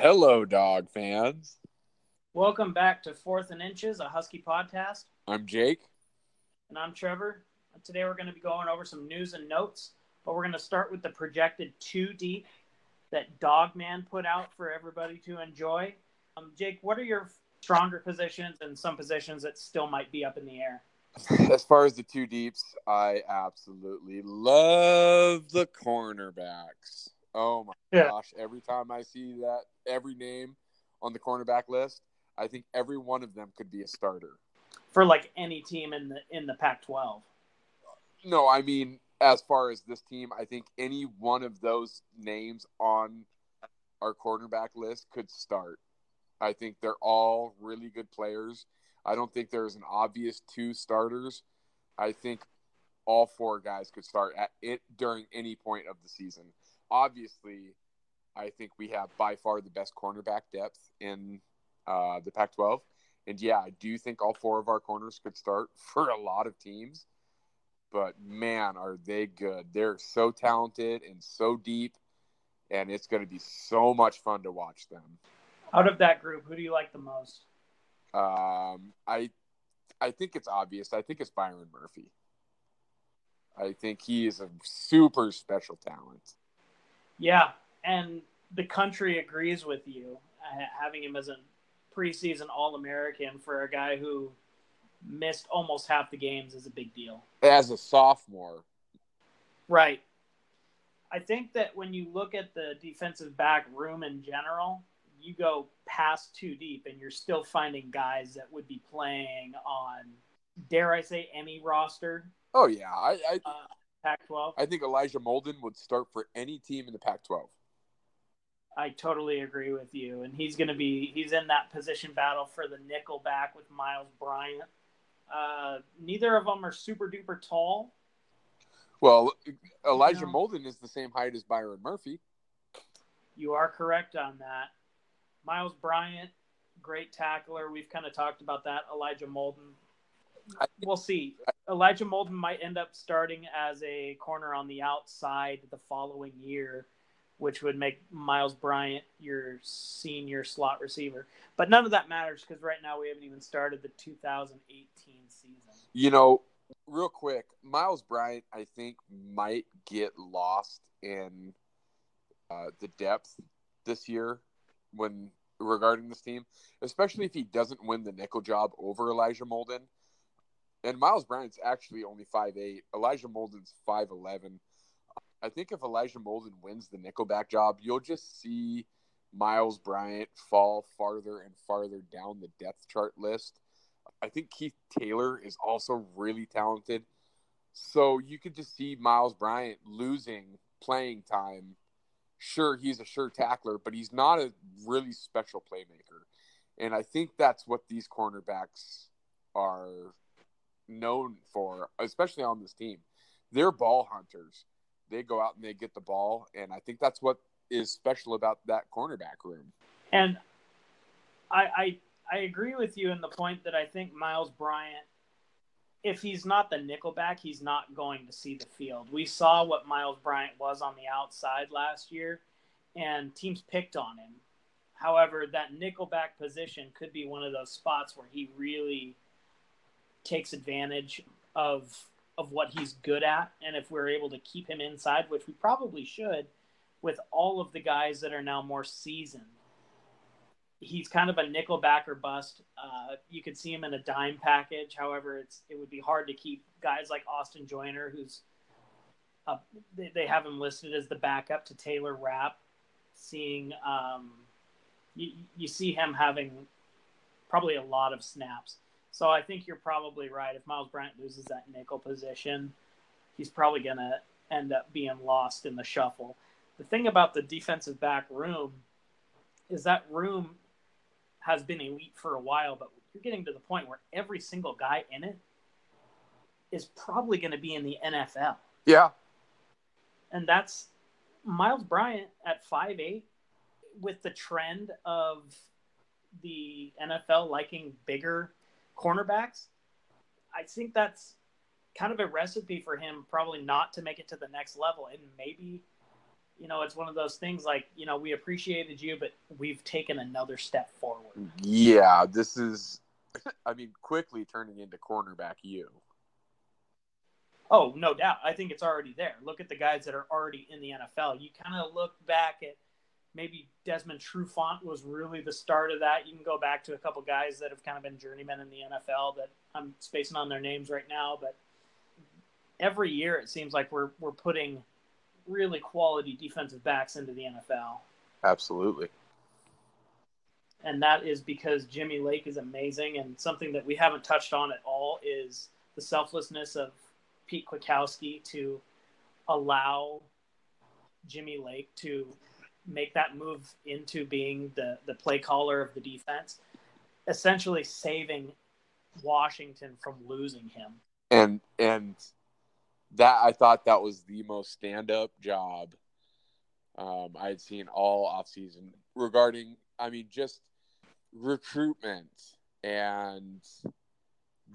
Hello, dog fans. Welcome back to Fourth and Inches, a Husky podcast. I'm Jake. And I'm Trevor. Today we're going to be going over some news and notes, but we're going to start with the projected two deep that Dawgman put out for everybody to enjoy. Um, Jake, what are your stronger positions and some positions that still might be up in the air? As far as the two deeps, I absolutely love the cornerbacks. Oh my Yeah. gosh. Every time I see that, every name on the cornerback list, I think every one of them could be a starter. For like any team in the in the Pac-12. No, I mean, as far as this team, I think any one of those names on our cornerback list could start. I think they're all really good players. I don't think there's an obvious two starters. I think all four guys could start at it during any point of the season. Obviously, I think we have by far the best cornerback depth in uh, the Pac-12, and yeah, I do think all four of our corners could start for a lot of teams but man, are they good? They're so talented and so deep, and it's going to be so much fun to watch them. Out of that group, who do you like the most? Um, I, I think it's obvious. I think it's Byron Murphy. I think he is a super special talent. Yeah, and the country agrees with you. uh, Having him as a preseason All American for a guy who missed almost half the games is a big deal. As a sophomore, Right. I think that when you look at the defensive back room in general, you go past two deep and you're still finding guys that would be playing on, dare I say, any roster, oh yeah, I, I, uh, Pac 12. I think Elijah Molden would start for any team in the Pac-12. I totally agree with you. And he's going to be, he's in that position battle for the nickel back with Myles Bryant. Uh, neither of them are super duper tall. Well, Elijah No. Molden is the same height as Byron Murphy. You are correct on that. Myles Bryant, great tackler. We've kind of talked about that. Elijah Molden. I- We'll see. Elijah Molden might end up starting as a corner on the outside the following year, which would make Myles Bryant your senior slot receiver. But none of that matters because right now we haven't even started the 2018 season. You know, real quick, Myles Bryant, I think, might get lost in uh, the depth this year when regarding this team, especially if he doesn't win the nickel job over Elijah Molden. And Myles Bryant's actually only 5'8. Elijah Molden's 5'11. I think if Elijah Molden wins the nickelback job, you'll just see Myles Bryant fall farther and farther down the depth chart list. I think Keith Taylor is also really talented. So you could just see Myles Bryant losing playing time. Sure, he's a sure tackler, but he's not a really special playmaker. And I think that's what these cornerbacks are known for, especially on this team. They're ball hunters. They go out and they get the ball, and I think that's what is special about that cornerback room. And I, I I agree with you in the point that I think Myles Bryant, if he's not the nickelback, he's not going to see the field. We saw what Myles Bryant was on the outside last year, and teams picked on him. However, that nickelback position could be one of those spots where he really takes advantage of of what he's good at, and if we're able to keep him inside, which we probably should, with all of the guys that are now more seasoned he's kind of a nickel back or bust. Uh, you could see him in a dime package. However, it's it would be hard to keep guys like Austin Joyner, who's uh, they, they have him listed as the backup to Taylor Rapp. Seeing um, you, you see him having probably a lot of snaps. So I think you're probably right. If Myles Bryant loses that nickel position, he's probably going to end up being lost in the shuffle. The thing about the defensive back room is that room has been elite for a while, but you're getting to the point where every single guy in it is probably going to be in the NFL. Yeah, And that's Myles Bryant at 5'8 with the trend of the NFL liking bigger cornerbacks. I think that's kind of a recipe for him probably not to make it to the next level and maybe you know, it's one of those things like, you know, we appreciated you, but we've taken another step forward. Yeah, this is, I mean, quickly turning into cornerback you. Oh, no doubt. I think it's already there. Look at the guys that are already in the NFL. You kind of look back at maybe Desmond Trufant was really the start of that. You can go back to a couple guys that have kind of been journeymen in the NFL that I'm spacing on their names right now, but every year it seems like we're we're putting really quality defensive backs into the NFL. Absolutely. And that is because Jimmy Lake is amazing and something that we haven't touched on at all is the selflessness of Pete Kwiatkowski to allow Jimmy Lake to make that move into being the, the play caller of the defense, essentially saving Washington from losing him. And and that I thought that was the most stand up job um, I had seen all offseason regarding I mean just recruitment and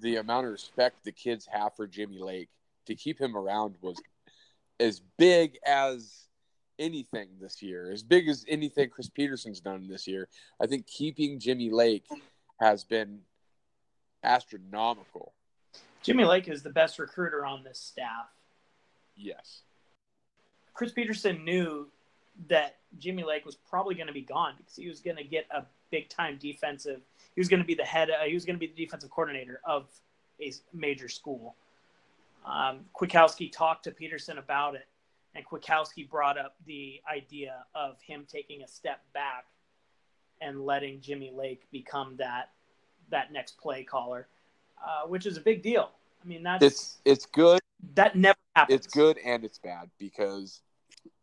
the amount of respect the kids have for Jimmy Lake to keep him around was as big as anything this year, as big as anything Chris Petersen's done this year. I think keeping Jimmy Lake has been astronomical. Jimmy Lake is the best recruiter on this staff. Yes. Chris Petersen knew that Jimmy Lake was probably going to be gone because he was going to get a big time defensive. He was going to be the head. Uh, he was going to be the defensive coordinator of a major school. Um, Kwiatkowski talked to Petersen about it, and Kwiatkowski brought up the idea of him taking a step back and letting Jimmy Lake become that that next play caller, uh, which is a big deal. I mean, that's it's it's good. That never happens. It's good and it's bad because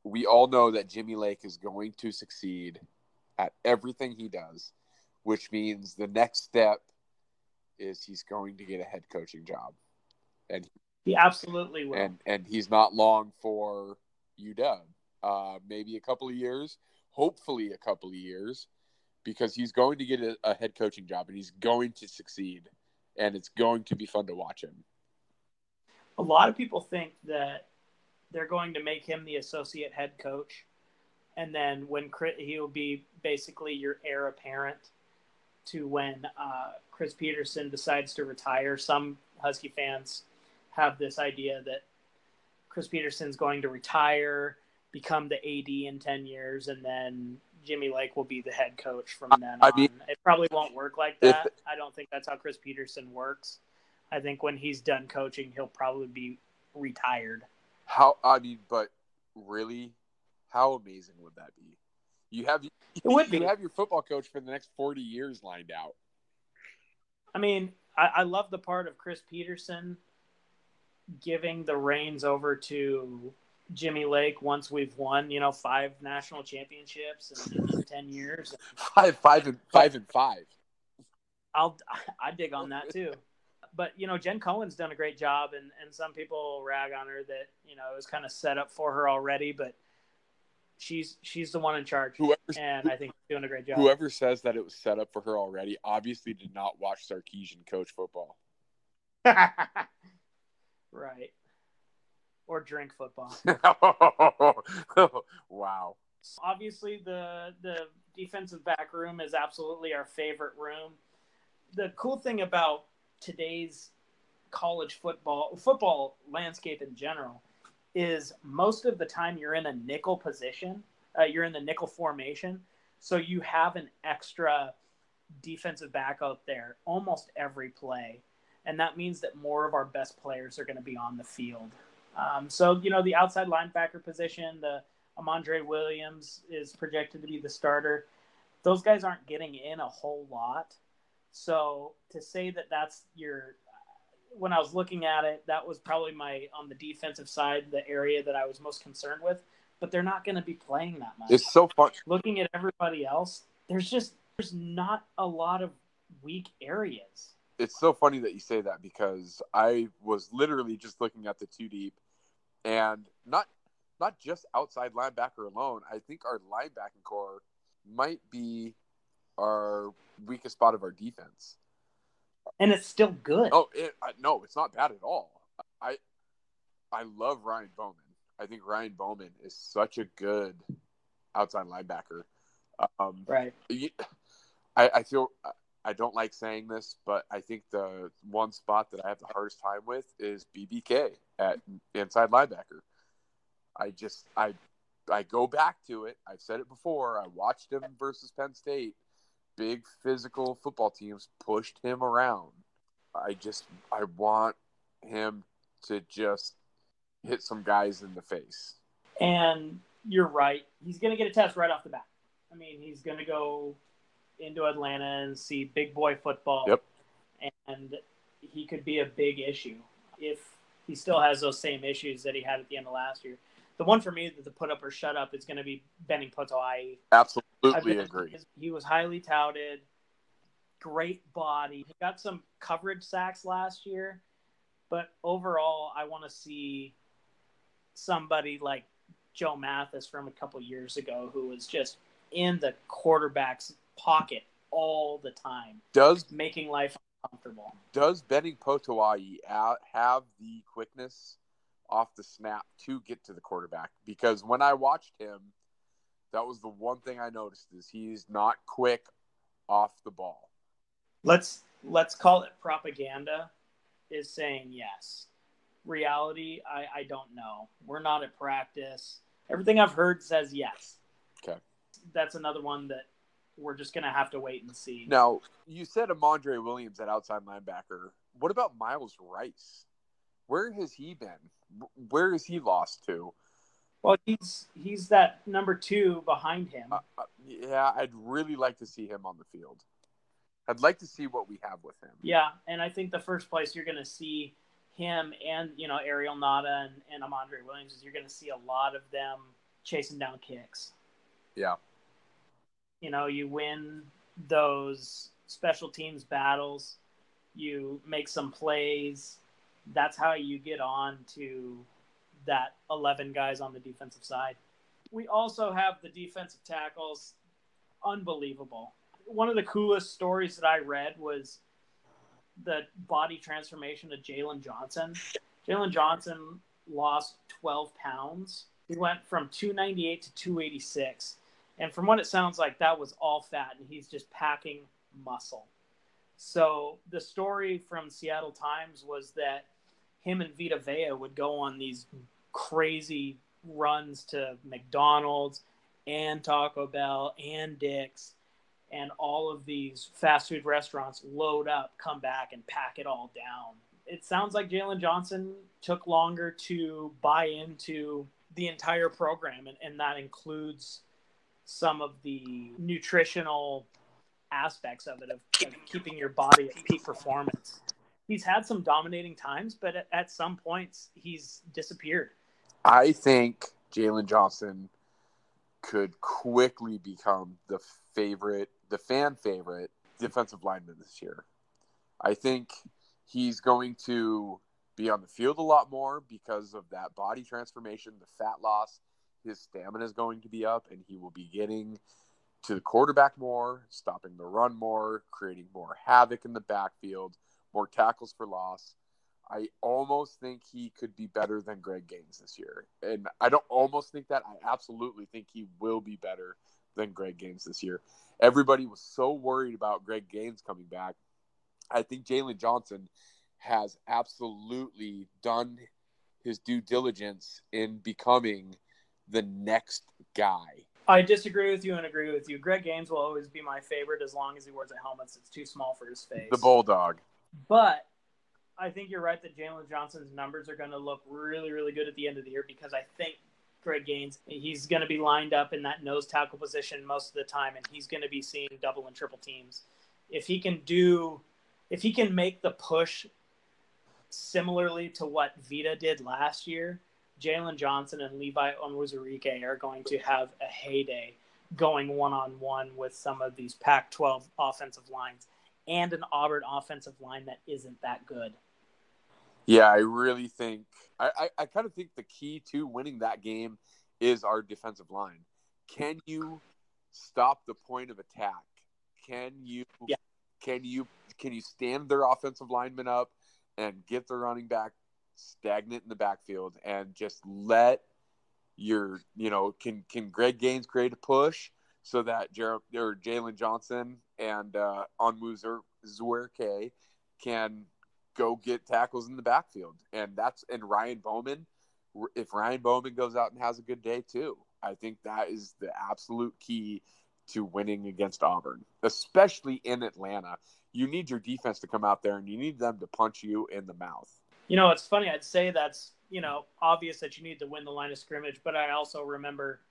we all know that Jimmy Lake is going to succeed at everything he does, which means the next step is he's going to get a head coaching job, and he absolutely will. And and he's not long for UW. Uh, maybe a couple of years, hopefully a couple of years, because he's going to get a, a head coaching job and he's going to succeed, and it's going to be fun to watch him. A lot of people think that they're going to make him the associate head coach, and then when he will be basically your heir apparent to when uh, Chris Petersen decides to retire. Some Husky fans have this idea that Chris Petersen's going to retire, become the AD in 10 years, and then Jimmy Lake will be the head coach from then I on. Mean, it probably won't work like that. If, I don't think that's how Chris Petersen works. I think when he's done coaching, he'll probably be retired. How I mean, but really, how amazing would that be? You have it would you be. have your football coach for the next forty years lined out. I mean, I, I love the part of Chris Petersen giving the reins over to Jimmy Lake once we've won, you know, five national championships in, ten years. Five, five, and five and five. I'll I dig on that too. But you know, Jen Cohen's done a great job, and and some people rag on her that you know it was kind of set up for her already, but she's she's the one in charge, whoever, and I think doing a great job. Whoever says that it was set up for her already obviously did not watch Sarkisian coach football. Right. Or drink football. wow. Obviously, the the defensive back room is absolutely our favorite room. The cool thing about today's college football football landscape in general is most of the time you're in a nickel position. Uh, you're in the nickel formation, so you have an extra defensive back out there almost every play and that means that more of our best players are going to be on the field. Um, so you know the outside linebacker position, the Amandre Williams is projected to be the starter. Those guys aren't getting in a whole lot. So to say that that's your when I was looking at it, that was probably my on the defensive side the area that I was most concerned with. But they're not going to be playing that much. It's so fun looking at everybody else. There's just there's not a lot of weak areas it's so funny that you say that because I was literally just looking at the two deep, and not not just outside linebacker alone. I think our linebacking corps might be our weakest spot of our defense. And it's still good. Oh, it, no, it's not bad at all. I I love Ryan Bowman. I think Ryan Bowman is such a good outside linebacker. Um, right. I, I feel I don't like saying this, but I think the one spot that I have the hardest time with is BBK at inside linebacker. I just I I go back to it. I've said it before. I watched him versus Penn State. Big physical football teams pushed him around. I just I want him to just hit some guys in the face. And you're right. He's going to get a test right off the bat. I mean, he's going to go into Atlanta and see big boy football. Yep. And he could be a big issue if he still has those same issues that he had at the end of last year. The one for me that the put up or shut up is going to be Benning Potoa'e. Absolutely agree. He was highly touted, great body. He got some coverage sacks last year, but overall, I want to see somebody like Joe Mathis from a couple years ago who was just in the quarterback's pocket all the time. Does making life uncomfortable. Does Benning Potoa'e have the quickness off the snap to get to the quarterback? Because when I watched him, that was the one thing I noticed is he's not quick off the ball. Let's let's call it propaganda is saying yes. Reality, I, I don't know. We're not at practice. Everything I've heard says yes. Okay. That's another one that we're just gonna have to wait and see. Now, you said Amandre Williams at outside linebacker. What about Myles Rice? Where has he been? Where is he lost to? Well, he's he's that number two behind him. Uh, uh, yeah, I'd really like to see him on the field. I'd like to see what we have with him. Yeah, and I think the first place you're going to see him and you know Ariel Ngata and, and Amandre Williams is you're going to see a lot of them chasing down kicks. Yeah. You know, you win those special teams battles, you make some plays. That's how you get on to that 11 guys on the defensive side. We also have the defensive tackles. Unbelievable. One of the coolest stories that I read was the body transformation of Jaylen Johnson. Jaylen Johnson lost 12 pounds. He went from 298 to 286. And from what it sounds like, that was all fat, and he's just packing muscle. So the story from Seattle Times was that him and Vita Vea would go on these crazy runs to McDonald's and Taco Bell and Dick's and all of these fast food restaurants load up, come back, and pack it all down. It sounds like Jaylen Johnson took longer to buy into the entire program, and, and that includes some of the nutritional aspects of it, of, of keeping your body at peak performance. He's had some dominating times, but at, at some points, he's disappeared. I think Jaylen Johnson could quickly become the favorite the fan favorite defensive lineman this year. I think he's going to be on the field a lot more because of that body transformation, the fat loss. His stamina is going to be up, and he will be getting to the quarterback more, stopping the run more, creating more havoc in the backfield, more tackles for loss. I almost think he could be better than Greg Gaines this year. And I don't almost think that. I absolutely think he will be better than Greg Gaines this year. Everybody was so worried about Greg Gaines coming back. I think Jaylen Johnson has absolutely done his due diligence in becoming the next guy. I disagree with you and agree with you. Greg Gaines will always be my favorite as long as he wears a helmet. It's too small for his face. The bulldog. But I think you're right that Jaylen Johnson's numbers are going to look really, really good at the end of the year because I think Greg Gaines. He's going to be lined up in that nose tackle position most of the time, and he's going to be seeing double and triple teams. If he can do, if he can make the push similarly to what Vita did last year, Jaylen Johnson and Levi Onwuzurike are going to have a heyday going one on one with some of these Pac 12 offensive lines and an Auburn offensive line that isn't that good. Yeah, I really think I, I, I kind of think the key to winning that game is our defensive line. Can you stop the point of attack? Can you yeah. can you can you stand their offensive linemen up and get the running back stagnant in the backfield and just let You're, you know, can can Greg Gaines create a push so that Jer- or Jaylen Johnson and uh, Onwu Zwerke can go get tackles in the backfield, and that's and Ryan Bowman. If Ryan Bowman goes out and has a good day too, I think that is the absolute key to winning against Auburn, especially in Atlanta. You need your defense to come out there and you need them to punch you in the mouth. You know, it's funny. I'd say that's, you know, obvious that you need to win the line of scrimmage, but I also remember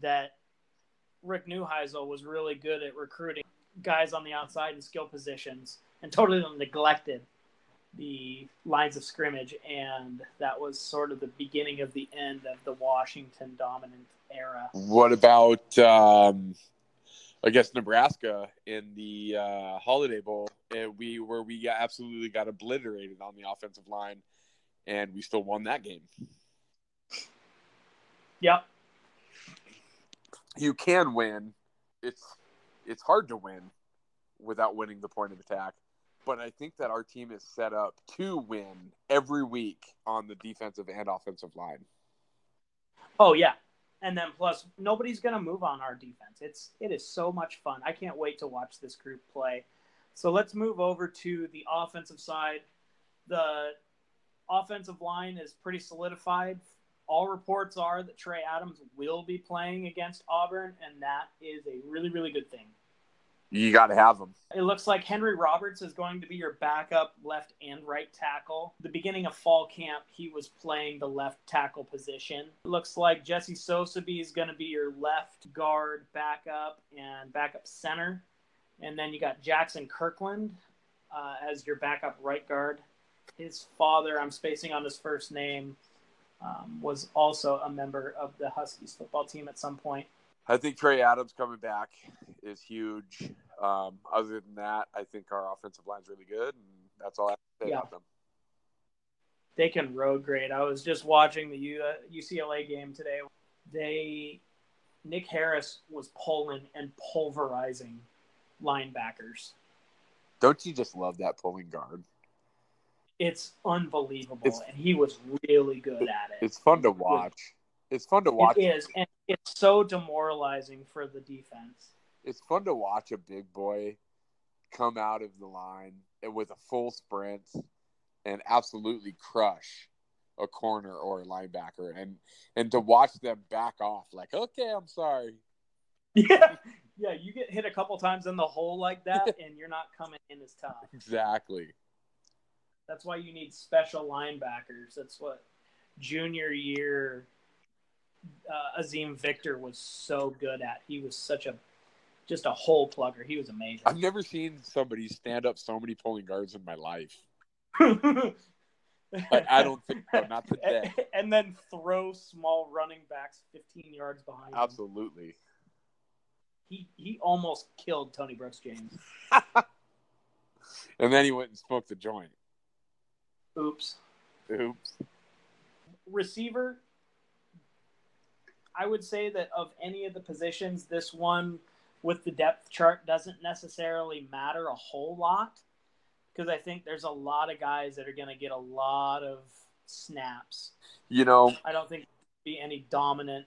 that Rick Neuheisel was really good at recruiting guys on the outside in skill positions and totally neglected the lines of scrimmage. And that was sort of the beginning of the end of the Washington dominant era. What about um, I guess Nebraska in the uh, Holiday Bowl, and we where we got, absolutely got obliterated on the offensive line, and we still won that game. Yep. You can win. It's it's hard to win without winning the point of attack, but I think that our team is set up to win every week on the defensive and offensive line. Oh yeah, and then plus nobody's going to move on our defense. It's it is so much fun. I can't wait to watch this group play. So let's move over to the offensive side. The offensive line is pretty solidified. All reports are that Trey Adams will be playing against Auburn, and that is a really, really good thing. You got to have them. It looks like Henry Roberts is going to be your backup left and right tackle. The beginning of fall camp, he was playing the left tackle position. It looks like Jesse Sosebee is going to be your left guard backup and backup center. And then you got Jackson Kirkland uh, as your backup right guard. His father, I'm spacing on his first name, um, was also a member of the Huskies football team at some point. I think Trey Adams coming back is huge. Um, other than that, I think our offensive line's really good, and that's all I have to say yeah. about them. They can road grade. I was just watching the U- UCLA game today. They Nick Harris was pulling and pulverizing linebackers. Don't you just love that pulling guard? It's unbelievable, it's, and he was really good at it. It's fun to watch. It's fun to watch. It is, and it's so demoralizing for the defense. It's fun to watch a big boy come out of the line and with a full sprint and absolutely crush a corner or a linebacker and and to watch them back off like okay i'm sorry. Yeah. Yeah you get hit a couple times in the hole like that and you're not coming in as tough. Exactly. That's why you need special linebackers. That's what junior year uh, Azeem Victor was so good at. He was such a just a hole plugger. He was amazing. I've never seen somebody stand up so many pulling guards in my life. I, I, don't think so. Not today. And then throw small running backs 15 yards behind. Absolutely. Him. He he almost killed Tony Brooks James. and then he went and smoked the joint. Oops. Oops. Receiver, I would say that of any of the positions, this one with the depth chart doesn't necessarily matter a whole lot because I think there's a lot of guys that are going to get a lot of snaps. You know, I don't think be any dominant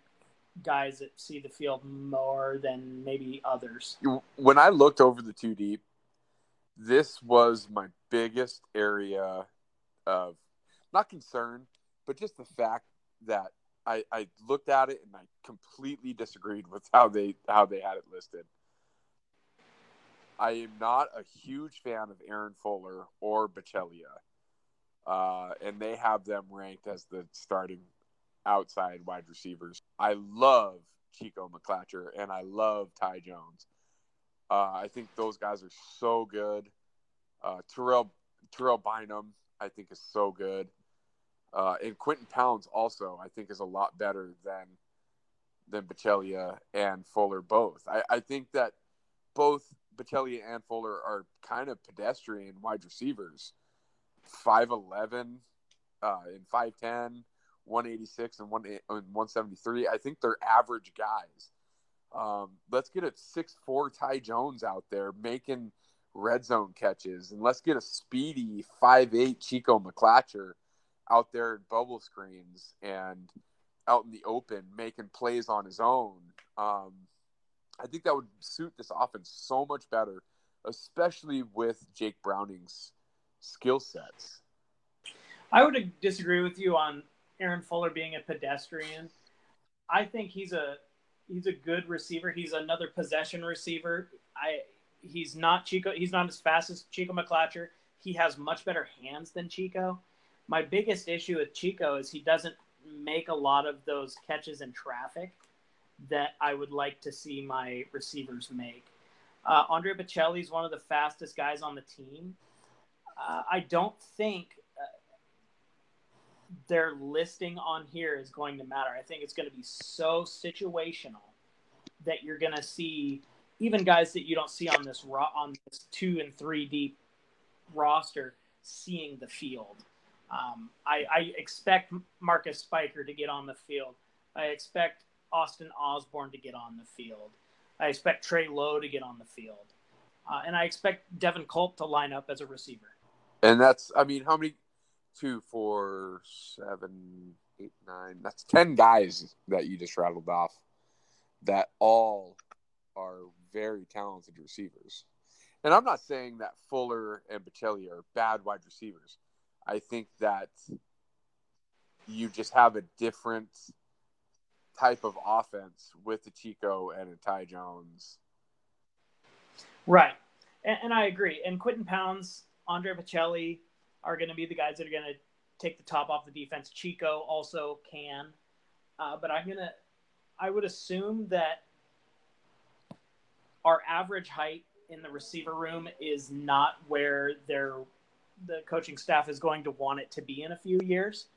guys that see the field more than maybe others. When I looked over the two deep, this was my biggest area of not concern, but just the fact that I, I looked at it and I completely disagreed with how they how they had it listed. I am not a huge fan of Aaron Fuller or Baccellia, uh, and they have them ranked as the starting outside wide receivers. I love Chico McClatcher and I love Ty Jones. Uh, I think those guys are so good. Uh, Terrell Terrell Bynum, I think, is so good. Uh, and Quinton Pounds also, I think, is a lot better than than Baccellia and Fuller both. I, I think that both Baccellia and Fuller are kind of pedestrian wide receivers. 5'11 uh, and 5'10, 186 and, 1, and 173. I think they're average guys. Um, let's get a 6'4 Ty Jones out there making red zone catches, and let's get a speedy 5'8 Chico McClatcher – out there in bubble screens and out in the open, making plays on his own. Um, I think that would suit this offense so much better, especially with Jake Browning's skill sets. I would disagree with you on Aaron Fuller being a pedestrian. I think he's a he's a good receiver. He's another possession receiver. I he's not Chico. He's not as fast as Chico McClatcher. He has much better hands than Chico. My biggest issue with Chico is he doesn't make a lot of those catches in traffic that I would like to see my receivers make. Uh, Andre Baccellia is one of the fastest guys on the team. Uh, I don't think uh, their listing on here is going to matter. I think it's going to be so situational that you're going to see even guys that you don't see on this ro- on this two and three deep roster seeing the field. Um, I, I, expect Marcus Spiker to get on the field. I expect Austin Osborne to get on the field. I expect Trey Lowe to get on the field. Uh, and I expect Devin Culp to line up as a receiver. And that's, I mean, how many? Two, four, seven, eight, nine. That's 10 guys that you just rattled off that all are very talented receivers. And I'm not saying that Fuller and Baccellia are bad wide receivers. I think that you just have a different type of offense with the Chico and a Ty Jones. Right. And, and I agree. And Quinton Pounds, Andre Baccellia are going to be the guys that are going to take the top off the defense. Chico also can. Uh, but I'm going to, I would assume that our average height in the receiver room is not where their the coaching staff is going to want it to be in a few years.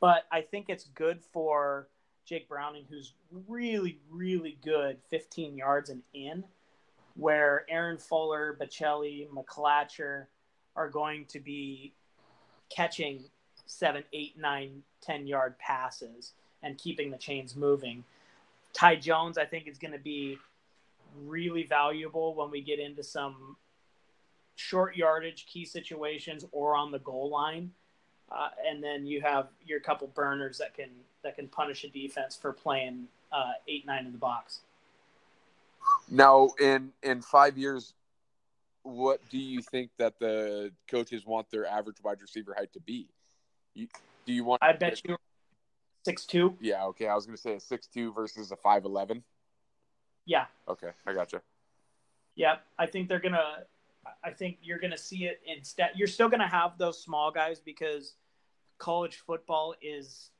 But I think it's good for Jake Browning, who's really, really good 15 yards and in, where Aaron Fuller, Baccellia, McClatcher are going to be catching seven, eight, nine, 10 yard passes and keeping the chains moving. Ty Jones, I think, is going to be really valuable when we get into some short yardage key situations or on the goal line. Uh, and then you have your couple burners that can that can punish a defense for playing uh, eight nine in the box. Now, in in five years, what do you think that the coaches want their average wide receiver height to be? You, do you want? I bet you six two. Yeah. Okay. I was going to say a six two versus a five eleven. Yeah. Okay, I gotcha. Yeah, I think they're gonna. I think you're gonna see it instead. You're still gonna have those small guys because college football is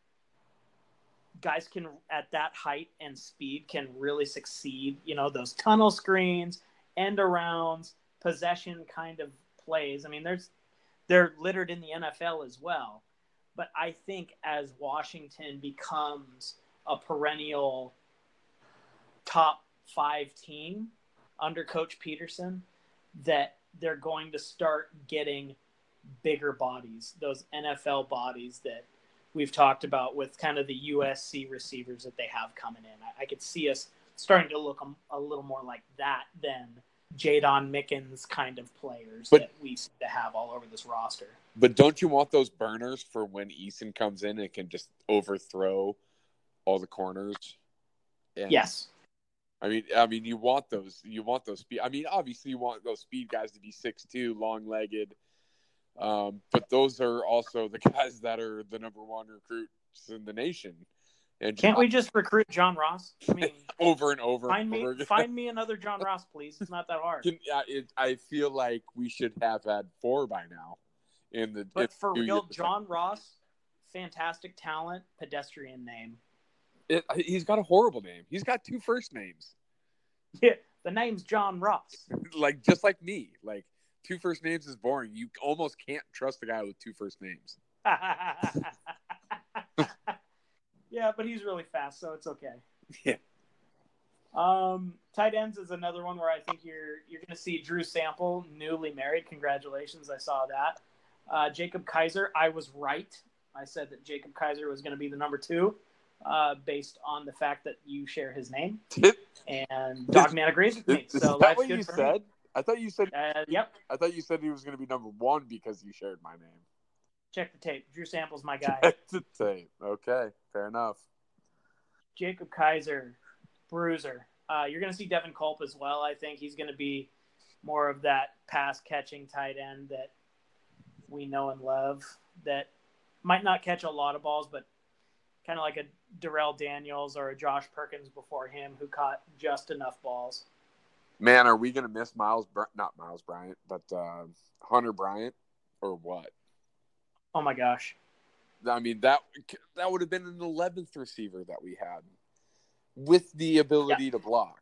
guys can at that height and speed can really succeed. You know those tunnel screens, end arounds, possession kind of plays. I mean, there's they're littered in the NFL as well. But I think as Washington becomes a perennial top five team under Coach Petersen that they're going to start getting bigger bodies, those NFL bodies that we've talked about with kind of the USC receivers that they have coming in. I, I could see us starting to look a, a, little more like that than Jaydon Mickens kind of players but, that we seem to have all over this roster. But don't you want those burners for when Eason comes in and can just overthrow all the corners? And, yes. I mean, I mean, you want those. You want those speed. I mean, obviously, you want those speed guys to be six two, long legged. Um, but those are also the guys that are the number one recruits in the nation. And can't we just recruit John Ross? I mean, over and over. Find me, over find me another John Ross, please. It's not that hard. Can, uh, it, I feel like we should have had four by now. In the but for real, John Ross, fantastic talent, pedestrian name. It, he's got a horrible name. He's got two first names. Yeah, the name's John Ross. like just like me. Like two first names is boring. You almost can't trust a guy with two first names. yeah, but he's really fast, so it's okay. Yeah. Um, tight ends is another one where I think you're you're going to see Drew Sample newly married. Congratulations, I saw that. Uh, Jacob Kizer, I was right. I said that Jacob Kizer was going to be the number two uh, based on the fact that you share his name. and Dawgman agrees with me. Is, so that what you said? Me. I thought you said. Uh, yep. I thought you said he was going to be number one because you shared my name. Check the tape. Drew Sample's my guy. Check the tape. Okay, fair enough. Jacob Kizer, bruiser. Uh, you're going to see Devin Culp as well. I think he's going to be more of that pass catching tight end that we know and love. That might not catch a lot of balls, but kind of like a Darrell Daniels or a Josh Perkins before him who caught just enough balls. Man, are we going to miss Miles? Not Myles Bryant, but uh, Hunter Bryant, or what? Oh my gosh! I mean that that would have been an eleventh receiver that we had with the ability yeah. to block.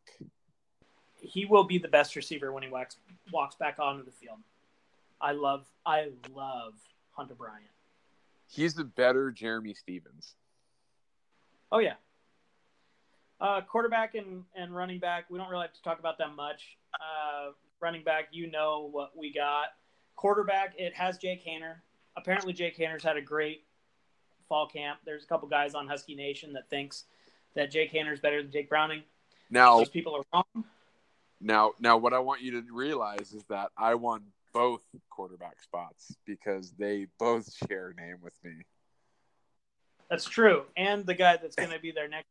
He will be the best receiver when he walks walks back onto the field. I love I love Hunter Bryant. He's the better Jeremy Stephens. Oh yeah. Uh, quarterback and, and running back, we don't really have to talk about them much. Uh, running back, you know what we got. Quarterback, it has Jake Haener. Apparently, Jake Haener's had a great fall camp. There's a couple guys on Husky Nation that thinks that Jake Haener's better than Jake Browning. Now, those people are wrong. Now, now, what I want you to realize is that I won both quarterback spots because they both share a name with me. That's true, and the guy that's going to be there next,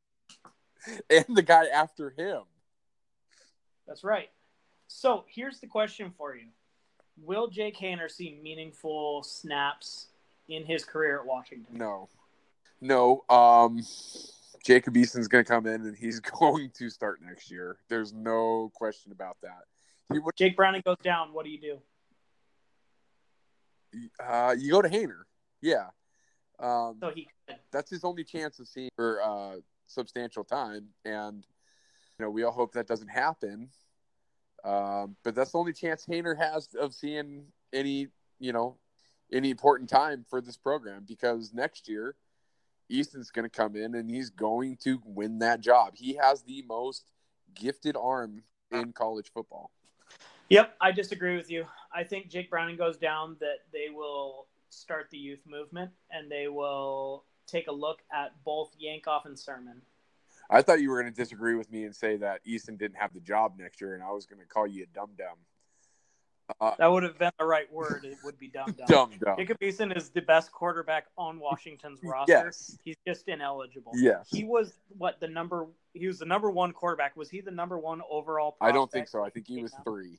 and the guy after him. That's right. So here's the question for you: Will Jake Haener see meaningful snaps in his career at Washington? No, no. Um, Jacob Eason's going to come in and he's going to start next year. There's no question about that. He would, Jake Browning goes down. What do you do? Uh, you go to Haener. Yeah. Um, so he that's his only chance of seeing for uh, substantial time, and you know we all hope that doesn't happen. Um, but that's the only chance Haener has of seeing any you know any important time for this program because next year Eason's going to come in and he's going to win that job. He has the most gifted arm in college football. Yep, I disagree with you. I think Jake Browning goes down that they will start the youth movement and they will take a look at both Yankoff and Sirmon. I thought you were going to disagree with me and say that Eason didn't have the job next year, and I was going to call you a dumb dumb. Uh, that would have been the right word. It would be dumb dumb. dumb dumb. Jacob Eason is the best quarterback on Washington's roster. Yes. He's just ineligible. Yes. He was what the number he was the number one quarterback. Was he the number one overall I don't think so. I think he was three.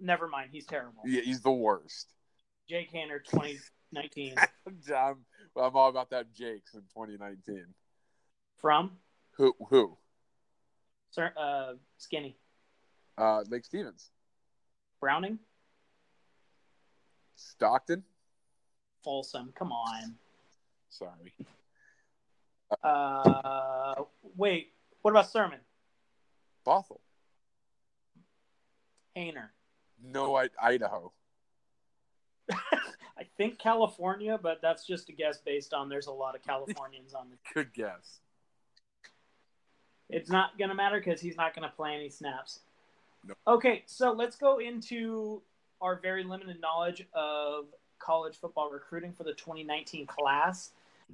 Never mind, he's terrible. Yeah, he's the worst. Jake twenty nineteen. I'm, I'm all about that Jake's in twenty nineteen. From? Who who? Sir uh skinny. Uh Lake Stevens. Browning? Stockton? Folsom. Come on. Sorry. Uh, wait. What about Sirmon? Bothell. Haener. No, I, Idaho. I think California, but that's just a guess based on there's a lot of Californians on the. Good guess. It's not going to matter because he's not going to play any snaps. Okay, so let's go into our very limited knowledge of college football recruiting for the 2019 class.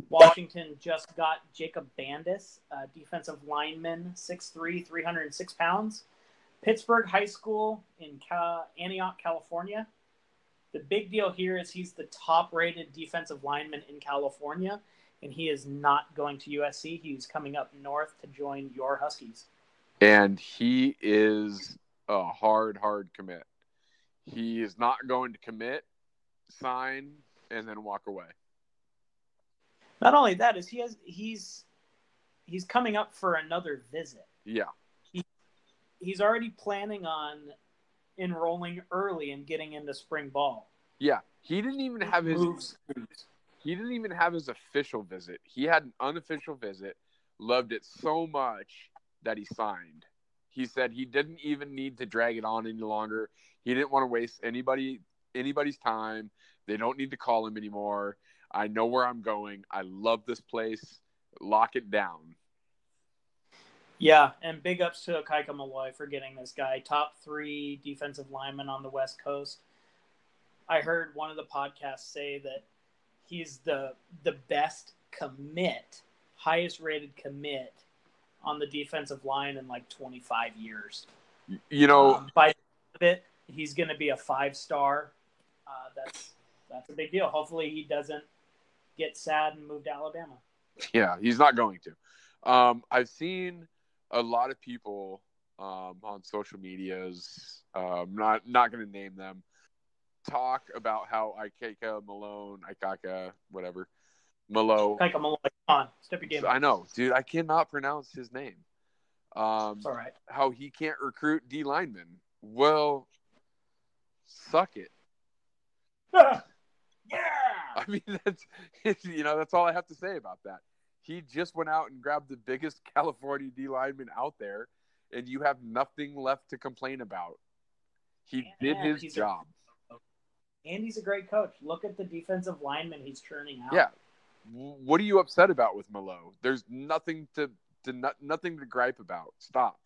Washington just got Jacob Bandes, defensive lineman, 6'3", 306 pounds. Pittsburg High School in Antioch, California. The big deal here is he's the top-rated defensive lineman in California, and he is not going to USC. He's coming up north to join your Huskies. And he is a hard, hard commit. He is not going to commit, sign, and then walk away. Not only that is he has he's he's coming up for another visit. Yeah. He, he's already planning on enrolling early and getting into spring ball. Yeah. He didn't even have his Moves. He didn't even have his official visit. He had an unofficial visit, loved it so much that he signed. He said he didn't even need to drag it on any longer. He didn't want to waste anybody anybody's time. They don't need to call him anymore. I know where I'm going. I love this place. Lock it down. Yeah, and big ups to Kaika Malloe for getting this guy top three defensive lineman on the West Coast. I heard one of the podcasts say that he's the the best commit, highest rated commit on the defensive line in like 25 years. You know, um, by it, he's going to be a five star. Uh, that's that's a big deal. Hopefully, he doesn't get sad and move to Alabama. Yeah, he's not going to. Um, I've seen a lot of people um, on social medias. Um, not not going to name them. Talk about how Ikeka Malone, Ikaka, whatever, Malo. Ikaika Malone, come on, step your game. I know, dude. I cannot pronounce his name. Um, It's all right. how he can't recruit D linemen. Well, suck it. yeah. I mean, that's you know that's all I have to say about that. He just went out and grabbed the biggest California D lineman out there, and you have nothing left to complain about. He did his he's a- job. And he's a great coach. Look at the defensive lineman he's churning out. Yeah. What are you upset about with Malloe? There's nothing to to not, nothing to gripe about. Stop.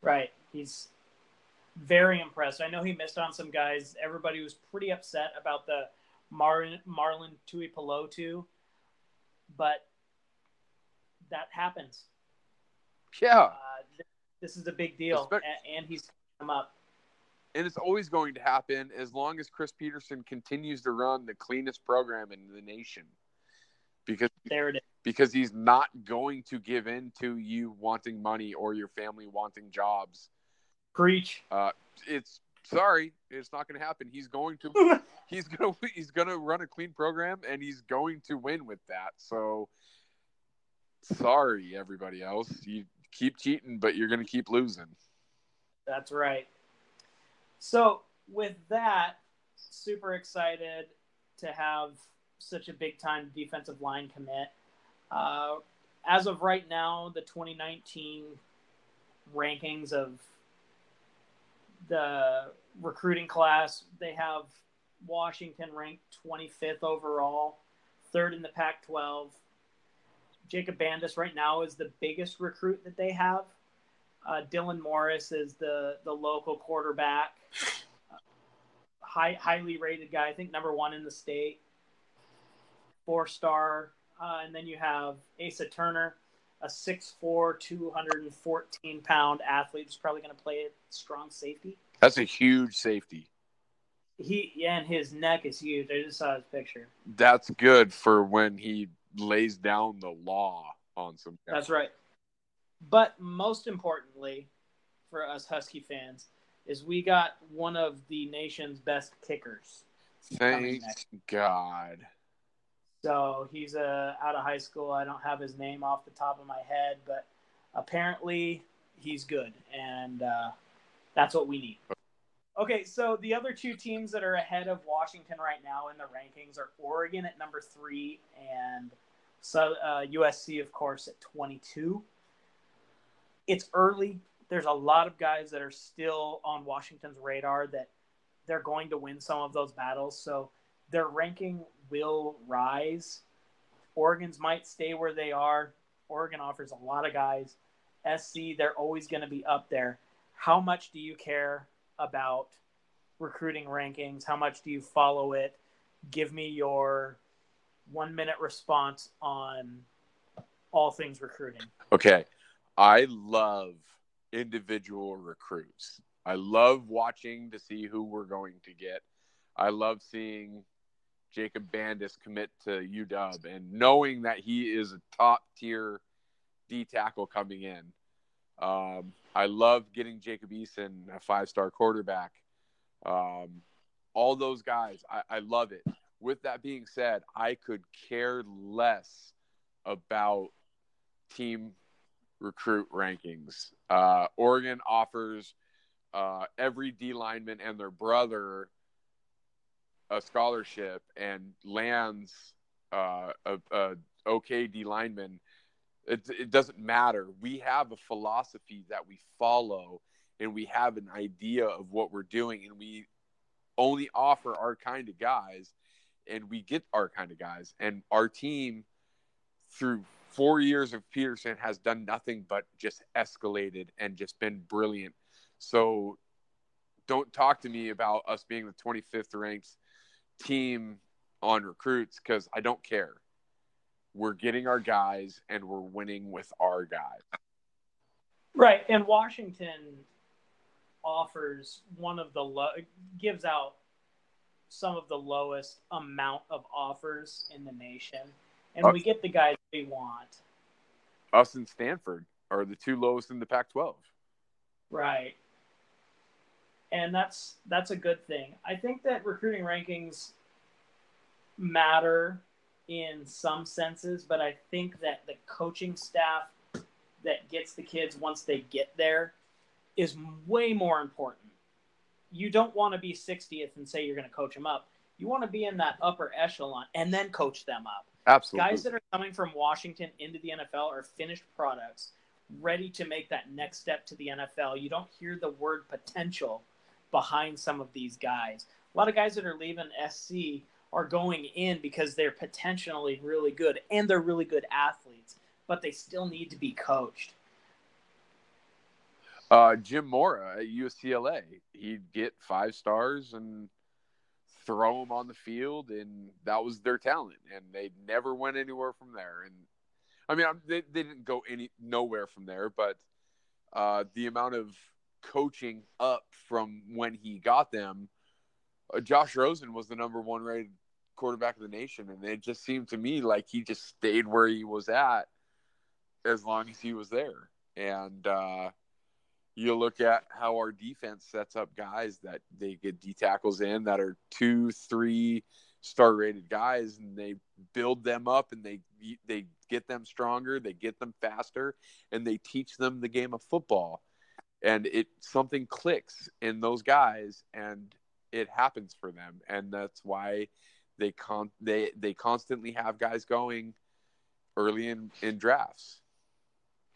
Right. He's very impressed. I know he missed on some guys. Everybody was pretty upset about the Marlon Marlon Tuipulotu, but that happens. Yeah. Uh, th- this is a big deal, a- and he's come up. and it's always going to happen as long as Chris Petersen continues to run the cleanest program in the nation. Because There it is. because he's not going to give in to you wanting money or your family wanting jobs. Preach. Uh, it's sorry, it's not going to happen. He's going to he's going to he's going to run a clean program and he's going to win with that. So sorry everybody else. You keep cheating but you're going to keep losing. That's right. So, with that, super excited to have such a big time defensive line commit. Uh, as of right now, the 2019 rankings of the recruiting class, they have Washington ranked 25th overall, third in the Pac 12. Jacob Bandes right now is the biggest recruit that they have. Uh, Dylan Morris is the the local quarterback, uh, high highly rated guy. I think number one in the state, four star. Uh, and then you have Asa Turner, a 6'4", 214 pound athlete who's probably going to play at strong safety. That's a huge safety. He yeah, and his neck is huge. I just saw his picture. That's good for when he lays down the law on some guys. That's right. But most importantly, for us Husky fans, is we got one of the nation's best kickers. coming Thank next. God. So he's uh, out of high school. I don't have his name off the top of my head, but apparently he's good, and uh, that's what we need. Okay, so the other two teams that are ahead of Washington right now in the rankings are Oregon at number three and so, uh, USC, of course, at 22. It's early. There's a lot of guys that are still on Washington's radar that they're going to win some of those battles. So their ranking will rise. Oregon's might stay where they are. Oregon offers a lot of guys. SC, they're always going to be up there. How much do you care about recruiting rankings? How much do you follow it? Give me your one minute response on all things recruiting. Okay. I love individual recruits. I love watching to see who we're going to get. I love seeing Jacob Bandes commit to UW and knowing that he is a top tier D tackle coming in. Um, I love getting Jacob Eason, a five star quarterback. Um, all those guys, I, I love it. With that being said, I could care less about team recruit rankings. Uh, Oregon offers uh, every D lineman and their brother a scholarship and lands uh, a, a okay D lineman. It, it doesn't matter. We have a philosophy that we follow, and we have an idea of what we're doing, and we only offer our kind of guys, and we get our kind of guys, and our team through four years of Petersen has done nothing but just escalated and just been brilliant. So don't talk to me about us being the 25th ranked team on recruits because I don't care. We're getting our guys and we're winning with our guys. Right, and Washington offers one of the low gives out some of the lowest amount of offers in the nation. and we get the guys we want. Us and Stanford are the two lowest in the Pac-12. Right. And that's that's a good thing. I think that recruiting rankings matter in some senses, but I think that the coaching staff that gets the kids once they get there is way more important. You don't want to be 60th and say you're going to coach them up. You want to be in that upper echelon and then coach them up. Absolutely. Guys that are coming from Washington into the NFL are finished products, ready to make that next step to the NFL. You don't hear the word potential behind some of these guys. A lot of guys that are leaving SC are going in because they're potentially really good and they're really good athletes, but they still need to be coached. Uh, Jim Mora at UCLA, he'd get five stars and throw them on the field, and that was their talent, and they never went anywhere from there. And I mean, they, they didn't go any nowhere from there, but uh, the amount of coaching up from when he got them, uh, Josh Rosen was the number one rated quarterback of the nation, and it just seemed to me like he just stayed where he was at as long as he was there. And uh, you look at how our defense sets up guys that they get D tackles in that are two, three star rated guys, and they build them up and they they get them stronger, they get them faster, and they teach them the game of football. And it something clicks in those guys, and it happens for them, and that's why they con they they constantly have guys going early in in drafts.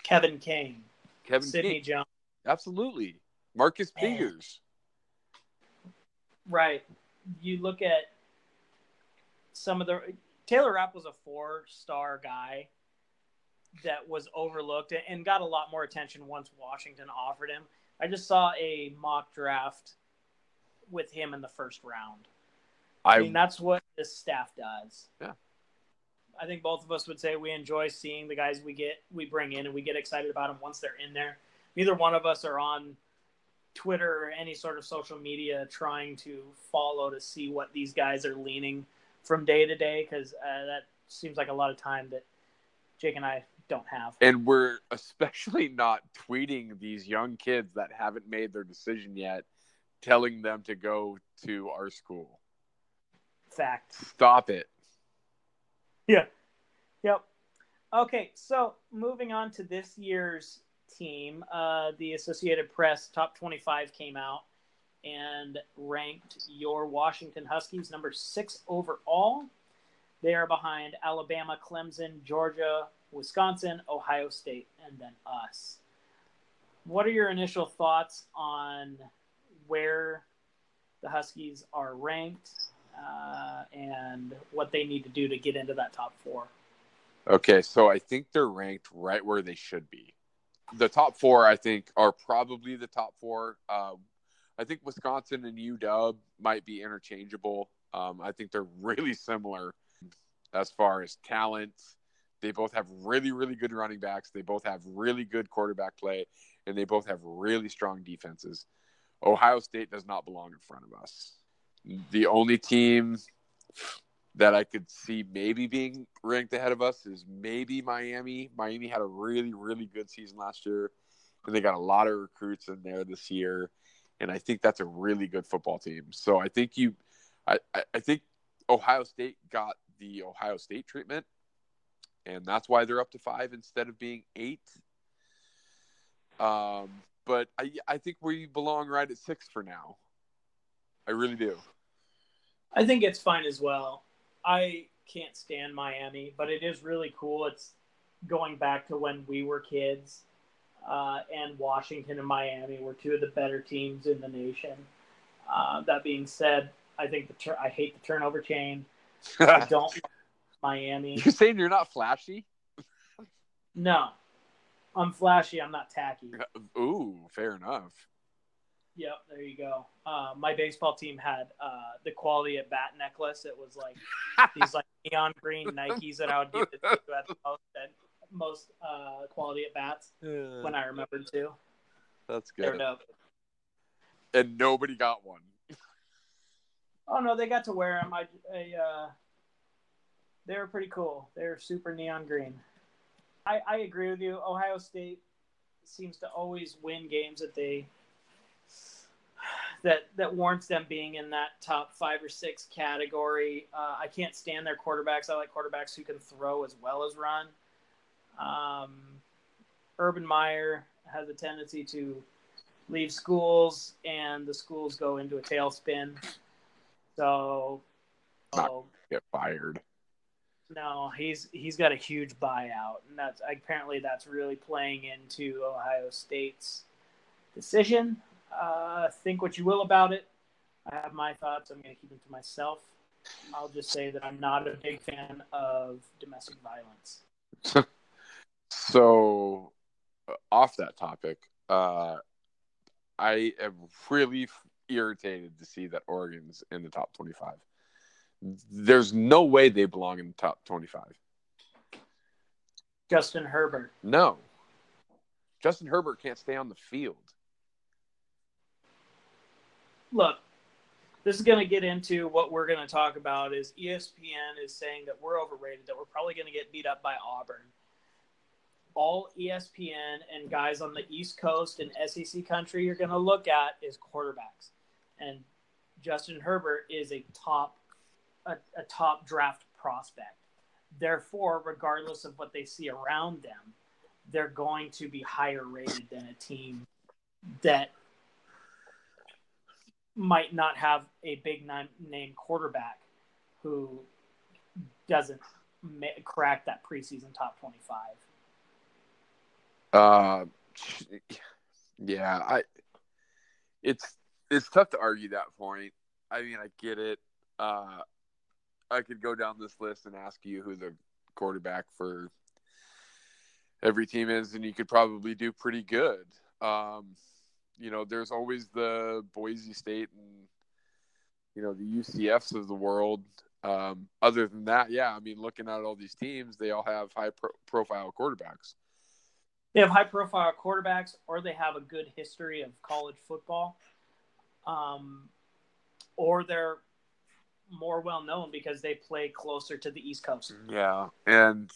Kevin King, Kevin Sidney King. Jones. Absolutely. Marcus Man. Peters. Right. You look at some of the Taylor Rapp was a four star guy that was overlooked and got a lot more attention once Washington offered him. I just saw a mock draft with him in the first round. I, I, mean, that's what this staff does. Yeah. I think both of us would say we enjoy seeing the guys we get, we bring in, and we get excited about them once they're in there. Neither one of us are on Twitter or any sort of social media trying to follow to see what these guys are leaning from day to day because uh, that seems like a lot of time that Jake and I don't have. and we're especially not tweeting these young kids that haven't made their decision yet, telling them to go to our school. Fact. Stop it. Yeah. Yep. Okay, so moving on to this year's team, uh, the Associated Press top 25 came out and ranked your Washington Huskies number six overall. They are behind Alabama, Clemson, Georgia, Wisconsin, Ohio State, and then us. What are your initial thoughts on where the Huskies are ranked uh, and what they need to do to get into that top four? Okay, so I think they're ranked right where they should be. The top four, I think, are probably the top four. Uh, I think Wisconsin and UW might be interchangeable. Um, I think they're really similar as far as talent. They both have really, really good running backs. They both have really good quarterback play, and they both have really strong defenses. Ohio State does not belong in front of us. The only team that I could see maybe being ranked ahead of us is maybe Miami. Miami had a really, really good season last year, and they got a lot of recruits in there this year. And I think that's a really good football team. So I think you, I, I think Ohio State got the Ohio State treatment, and that's why they're up to five instead of being eight. Um, but I I think we belong right at six for now. I really do. I think it's fine as well. I can't stand Miami, but it is really cool. It's going back to when we were kids, uh, and Washington and Miami were two of the better teams in the nation. Uh, that being said, I think the tur- I hate the turnover chain. I don't Miami. You're saying you're not flashy? No, I'm flashy. I'm not tacky. Ooh, fair enough. Yep, there you go. Uh, my baseball team had uh, the quality at bat necklace. It was like these like neon green Nikes that I would give to at the most at most uh, quality at bats when I remembered to. That's good. And nobody got one. Oh no, they got to wear them. I, I uh, they were pretty cool. They're super neon green. I, I agree with you. Ohio State seems to always win games that they that that warrants them being in that top five or six category. Uh, I can't stand their quarterbacks. I like quarterbacks who can throw as well as run. Um, Urban Meyer has a tendency to leave schools, and the schools go into a tailspin. So, oh, get fired. No, he's he's got a huge buyout, and that's apparently that's really playing into Ohio State's decision. Uh, think what you will about it. I have my thoughts. I'm going to keep them to myself. I'll just say that I'm not a big fan of domestic violence. so, uh, off that topic, uh, I am really irritated to see that Oregon's in the top 25. There's no way they belong in the top 25. Justin Herbert. No. Justin Herbert can't stay on the field. Look, this is going to get into what we're going to talk about is ESPN is saying that we're overrated, that we're probably going to get beat up by Auburn. All ESPN and guys on the East Coast and SEC country you're going to look at is quarterbacks. And Justin Herbert is a top a, a top draft prospect. Therefore, regardless of what they see around them, they're going to be higher rated than a team that might not have a big name quarterback who doesn't crack that preseason top 25. Uh, yeah, I, it's, it's tough to argue that point. I mean, I get it. Uh, I could go down this list and ask you who the quarterback for every team is, and you could probably do pretty good. Um, you know, there's always the Boise State and you know the UCFs of the world. Um, other than that, yeah, I mean, looking at all these teams, they all have high pro- profile quarterbacks. They have high profile quarterbacks, or they have a good history of college football, um, or they're more well known because they play closer to the East Coast. Yeah, and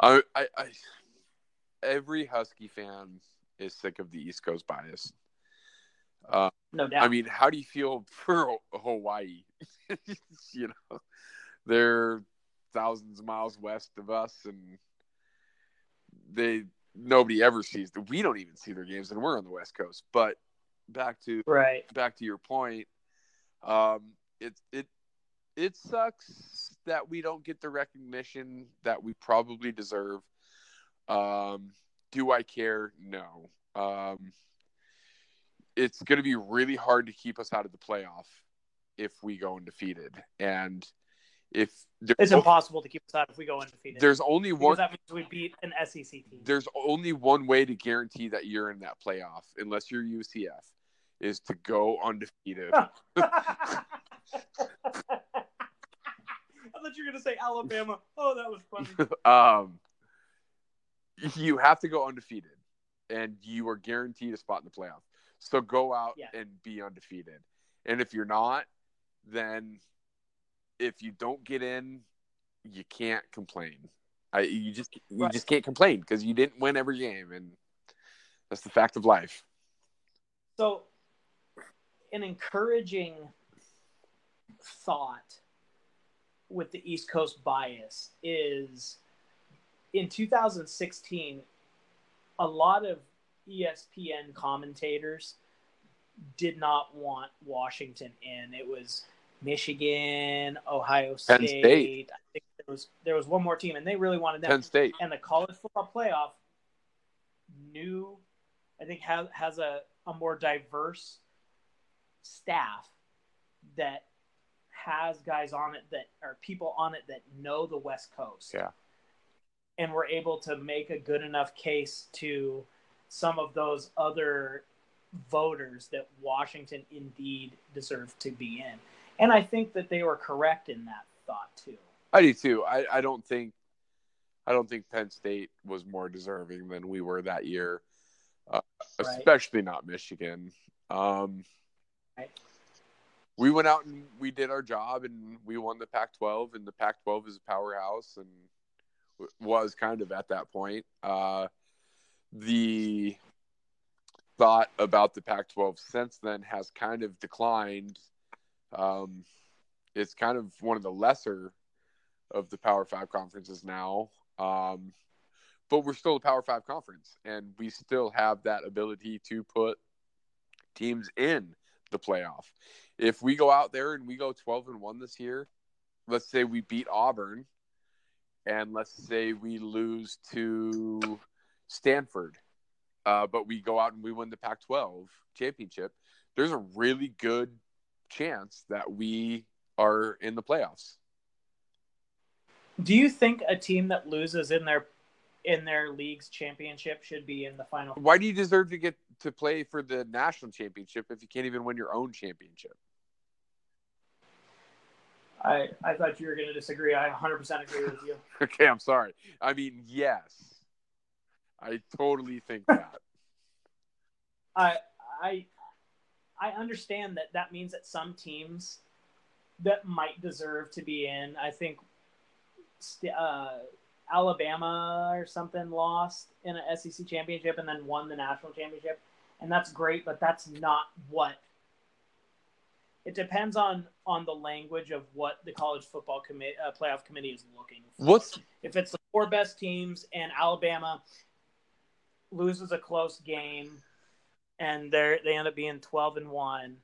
I, I, I every Husky fan is sick of the East Coast bias. Uh, no doubt. I mean, how do you feel for Hawaii? you know, they're thousands of miles west of us, and they nobody ever sees. The, we don't even see their games, and we're on the West Coast. But back to right back to your point, um, it it it sucks that we don't get the recognition that we probably deserve. Um, do I care? No. Um, it's going to be really hard to keep us out of the playoff if we go undefeated, and if it's impossible to keep us out if we go undefeated. There's only one. That means we beat an SEC team. There's only one way to guarantee that you're in that playoff, unless you're UCF, is to go undefeated. I thought you were gonna say Alabama. Oh, that was funny. um, you have to go undefeated, and you are guaranteed a spot in the playoff. So go out yeah. and be undefeated. And if you're not, then if you don't get in, you can't complain. I you just you right. just can't complain because you didn't win every game, and that's the fact of life. So, an encouraging thought with the East Coast bias is in 2016, a lot of ESPN commentators did not want Washington in. It was Michigan, Ohio State. Penn State. I think there was there was one more team, and they really wanted them. Penn State. And the college football playoff new, I think has has a, a more diverse staff that has guys on it that are people on it that know the West Coast. Yeah. And we're able to make a good enough case to some of those other voters that Washington indeed deserved to be in. And I think that they were correct in that thought too. I do too. I, I don't think I don't think Penn State was more deserving than we were that year, uh, right. especially not Michigan. Um, we went out and we did our job and we won the Pac-12 and the Pac-12 is a powerhouse and was kind of at that point. Uh, the thought about the Pac-12 since then has kind of declined. Um, it's kind of one of the lesser of the Power Five conferences now. Um, but we're still a Power Five conference, and we still have that ability to put teams in the playoff. If we go out there and we go 12 and 1 this year, let's say we beat Auburn, and let's say we lose to Stanford, uh, but we go out and we win the Pac 12 championship, there's a really good chance that we are in the playoffs. Do you think a team that loses in their in their league's championship should be in the final? Why do you deserve to get to play for the national championship if you can't even win your own championship? I I thought you were going to disagree. I 100% agree with you. okay, I'm sorry. I mean, yes. I totally think that. I I I understand that that means that some teams that might deserve to be in. I think uh, Alabama or something lost in an SEC championship and then won the national championship, and that's great. But that's not what. It depends on on the language of what the college football committee uh, playoff committee is looking for. What's if it's the four best teams and Alabama loses a close game and they they end up being 12 and 1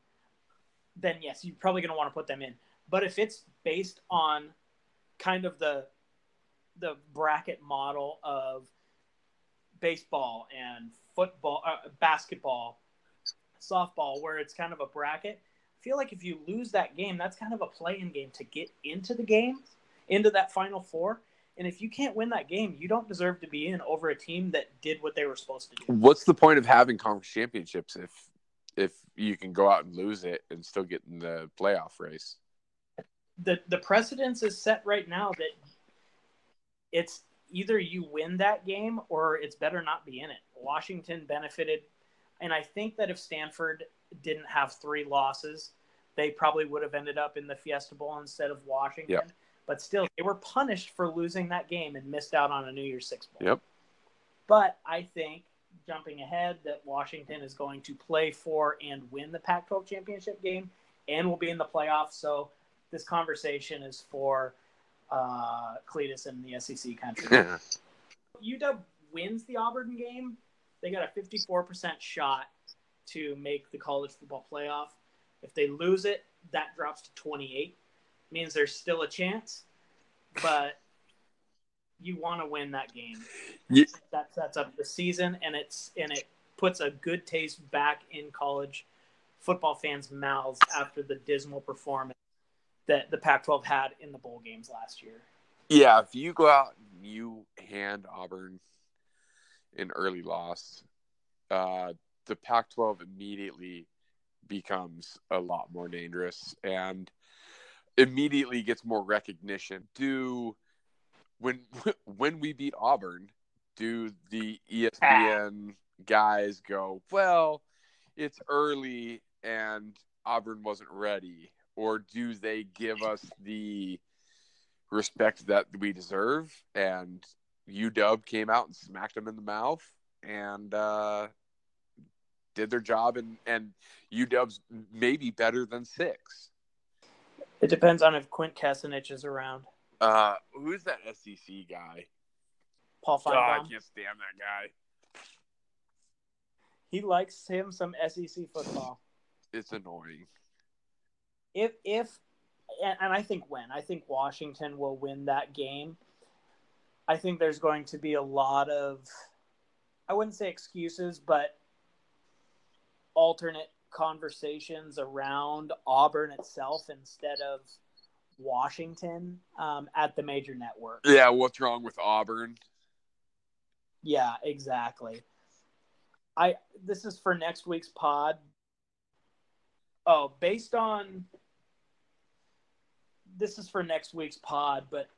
then yes you're probably going to want to put them in but if it's based on kind of the the bracket model of baseball and football uh, basketball softball where it's kind of a bracket i feel like if you lose that game that's kind of a play-in game to get into the game into that final four and if you can't win that game, you don't deserve to be in over a team that did what they were supposed to do. What's the point of having conference championships if if you can go out and lose it and still get in the playoff race? The the precedence is set right now that it's either you win that game or it's better not be in it. Washington benefited and I think that if Stanford didn't have three losses, they probably would have ended up in the Fiesta Bowl instead of Washington. Yep but still they were punished for losing that game and missed out on a New Year's Six bowl. Yep. But I think jumping ahead that Washington is going to play for and win the Pac-12 championship game and will be in the playoffs. So this conversation is for uh, Cletus and the SEC country. UW wins the Auburn game. They got a 54% shot to make the college football playoff. If they lose it, that drops to 28 means there's still a chance, but you want to win that game. Yeah. That sets up the season, and it's and it puts a good taste back in college football fans' mouths after the dismal performance that the Pac-12 had in the bowl games last year. Yeah, if you go out and you hand Auburn an early loss, uh, the Pac-12 immediately becomes a lot more dangerous, and immediately gets more recognition. Do when when we beat Auburn, do the ESPN guys go, well, it's early and Auburn wasn't ready, or do they give us the respect that we deserve? And UW came out and smacked them in the mouth and uh, did their job, and and UW's maybe better than six. It depends on if Quint Kessenich is around. Uh, who's that SEC guy? Paul Finebaum. Oh, I can't stand that guy. He likes him some SEC football. It's annoying. If if and I think when I think Washington will win that game. I think there's going to be a lot of I wouldn't say excuses, but alternate conversations around Auburn itself instead of Washington um, at the major network. Yeah, what's wrong with Auburn? Yeah, exactly. I this is for next week's pod. Oh, based on this is for next week's pod, but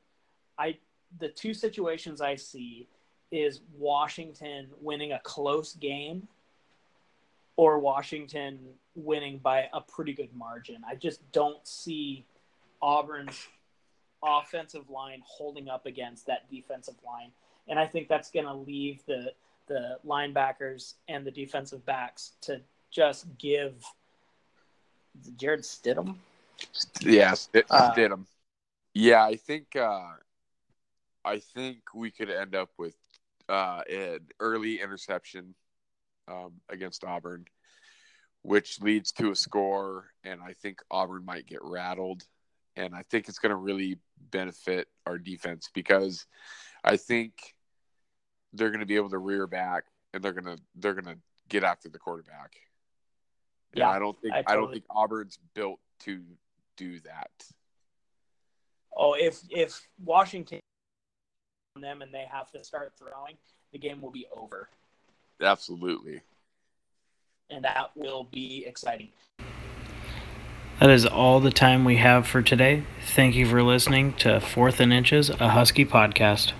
I the two situations I see is Washington winning a close game or Washington winning by a pretty good margin. I just don't see Auburn's offensive line holding up against that defensive line. And I think that's going to leave the the linebackers and the defensive backs to just give Jarrett Stidham. Yeah, St- uh, Stidham. Yeah, I think uh, I think we could end up with uh, an early interception um, against Auburn, which leads to a score, and I think Auburn might get rattled, and I think it's going to really benefit our defense because I think they're going to be able to rear back and they're going to they're going to get after the quarterback. Yeah, and I don't think I, totally... I don't think Auburn's built to do that. Oh, if if Washington them and they have to start throwing, the game will be over. Absolutely. And that will be exciting. That is all the time we have for today. Thank you for listening to Fourth and Inches, a Husky podcast.